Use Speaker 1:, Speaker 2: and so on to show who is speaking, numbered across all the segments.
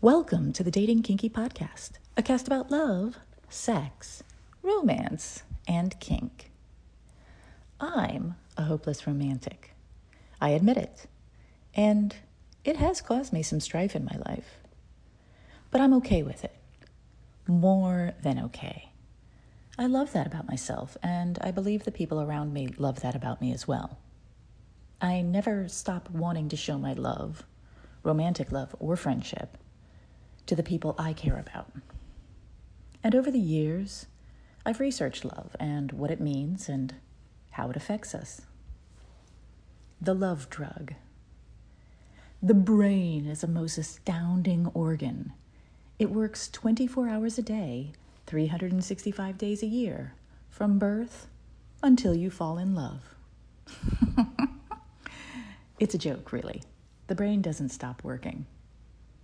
Speaker 1: Welcome to the Dating Kinky Podcast, a cast about love, sex, romance, and kink. I'm a hopeless romantic. I admit it. And it has caused me some strife in my life. But I'm okay with it. More than okay. I love that about myself, and I believe the people around me love that about me as well. I never stop wanting to show my love, romantic love or friendship to the people I care about. And over the years, I've researched love and what it means and how it affects us. The love drug. The brain is a most astounding organ. It works 24 hours a day, 365 days a year, from birth until you fall in love. it's a joke, really. The brain doesn't stop working.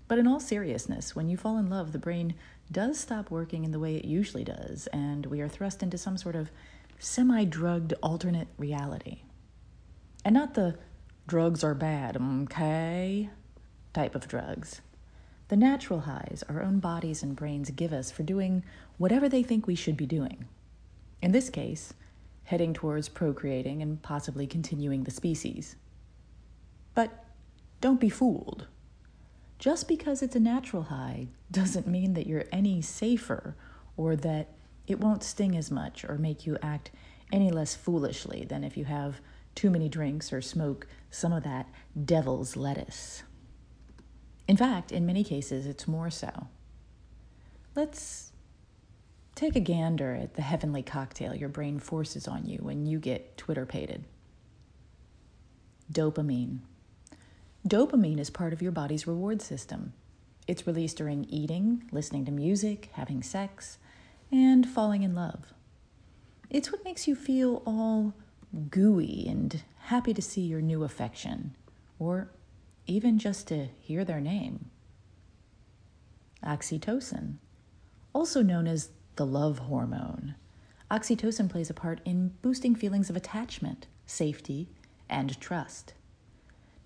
Speaker 1: But in all seriousness, when you fall in love, the brain does stop working in the way it usually does, and we are thrust into some sort of semi drugged alternate reality. And not the drugs are bad, okay type of drugs. The natural highs our own bodies and brains give us for doing whatever they think we should be doing. In this case, heading towards procreating and possibly continuing the species. But don't be fooled. Just because it's a natural high doesn't mean that you're any safer or that it won't sting as much or make you act any less foolishly than if you have too many drinks or smoke some of that devil's lettuce. In fact, in many cases, it's more so. Let's take a gander at the heavenly cocktail your brain forces on you when you get twitterpated. Dopamine. Dopamine is part of your body's reward system. It's released during eating, listening to music, having sex, and falling in love. It's what makes you feel all gooey and happy to see your new affection, or even just to hear their name. Oxytocin, also known as the love hormone. Oxytocin plays a part in boosting feelings of attachment, safety, and trust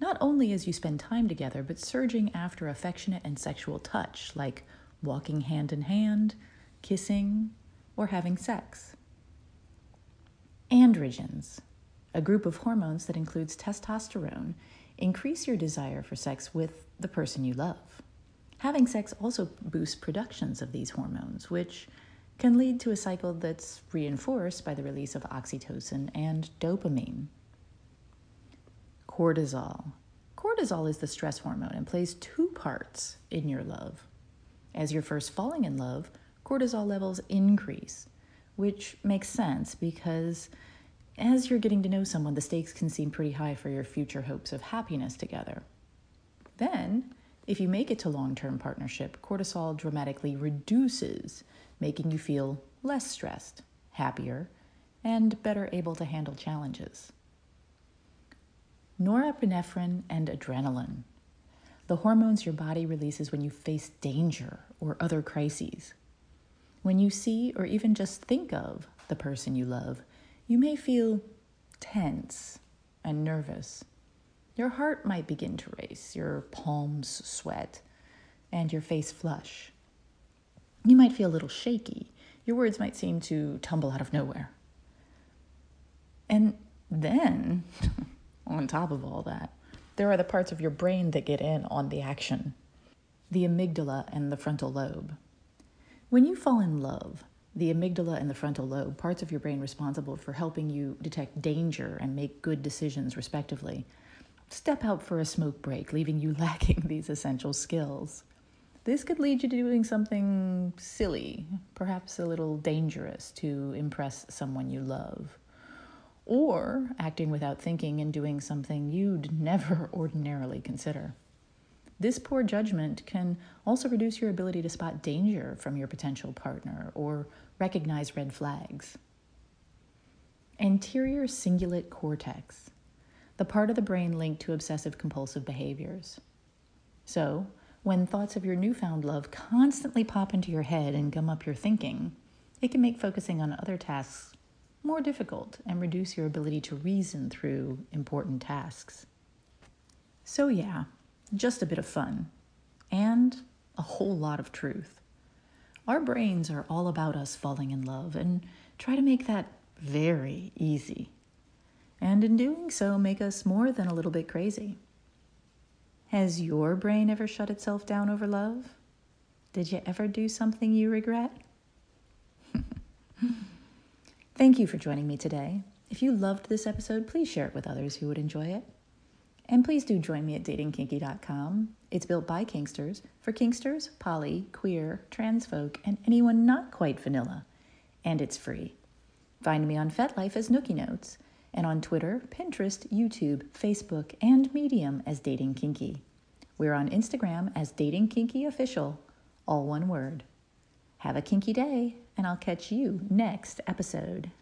Speaker 1: not only as you spend time together, but surging after affectionate and sexual touch, like walking hand in hand, kissing, or having sex. Androgens, a group of hormones that includes testosterone, increase your desire for sex with the person you love. Having sex also boosts productions of these hormones, which can lead to a cycle that's reinforced by the release of oxytocin and dopamine. Cortisol. Cortisol is the stress hormone and plays two parts in your love. As you're first falling in love, cortisol levels increase, which makes sense because as you're getting to know someone, the stakes can seem pretty high for your future hopes of happiness together. Then, if you make it to long term partnership, cortisol dramatically reduces, making you feel less stressed, happier, and better able to handle challenges norepinephrine and adrenaline, the hormones your body releases when you face danger or other crises. When you see or even just think of the person you love, you may feel tense and nervous. Your heart might begin to race, your palms sweat, and your face flush. You might feel a little shaky. Your words might seem to tumble out of nowhere. And then on top of all that, there are the parts of your brain that get in on the action the amygdala and the frontal lobe. When you fall in love, the amygdala and the frontal lobe, parts of your brain responsible for helping you detect danger and make good decisions, respectively, step out for a smoke break, leaving you lacking these essential skills. This could lead you to doing something silly, perhaps a little dangerous, to impress someone you love or acting without thinking and doing something you'd never ordinarily consider. This poor judgment can also reduce your ability to spot danger from your potential partner or recognize red flags. Anterior cingulate cortex, the part of the brain linked to obsessive compulsive behaviors. So, when thoughts of your newfound love constantly pop into your head and gum up your thinking, it can make focusing on other tasks more difficult and reduce your ability to reason through important tasks. So, yeah, just a bit of fun and a whole lot of truth. Our brains are all about us falling in love and try to make that very easy. And in doing so, make us more than a little bit crazy. Has your brain ever shut itself down over love? Did you ever do something you regret? Thank you for joining me today. If you loved this episode, please share it with others who would enjoy it. And please do join me at datingkinky.com. It's built by Kinksters for Kinksters, poly, queer, trans folk, and anyone not quite vanilla. And it's free. Find me on FetLife as Nookie Notes, and on Twitter, Pinterest, YouTube, Facebook, and Medium as Dating Kinky. We're on Instagram as Dating Kinky Official, all one word. Have a kinky day, and I'll catch you next episode.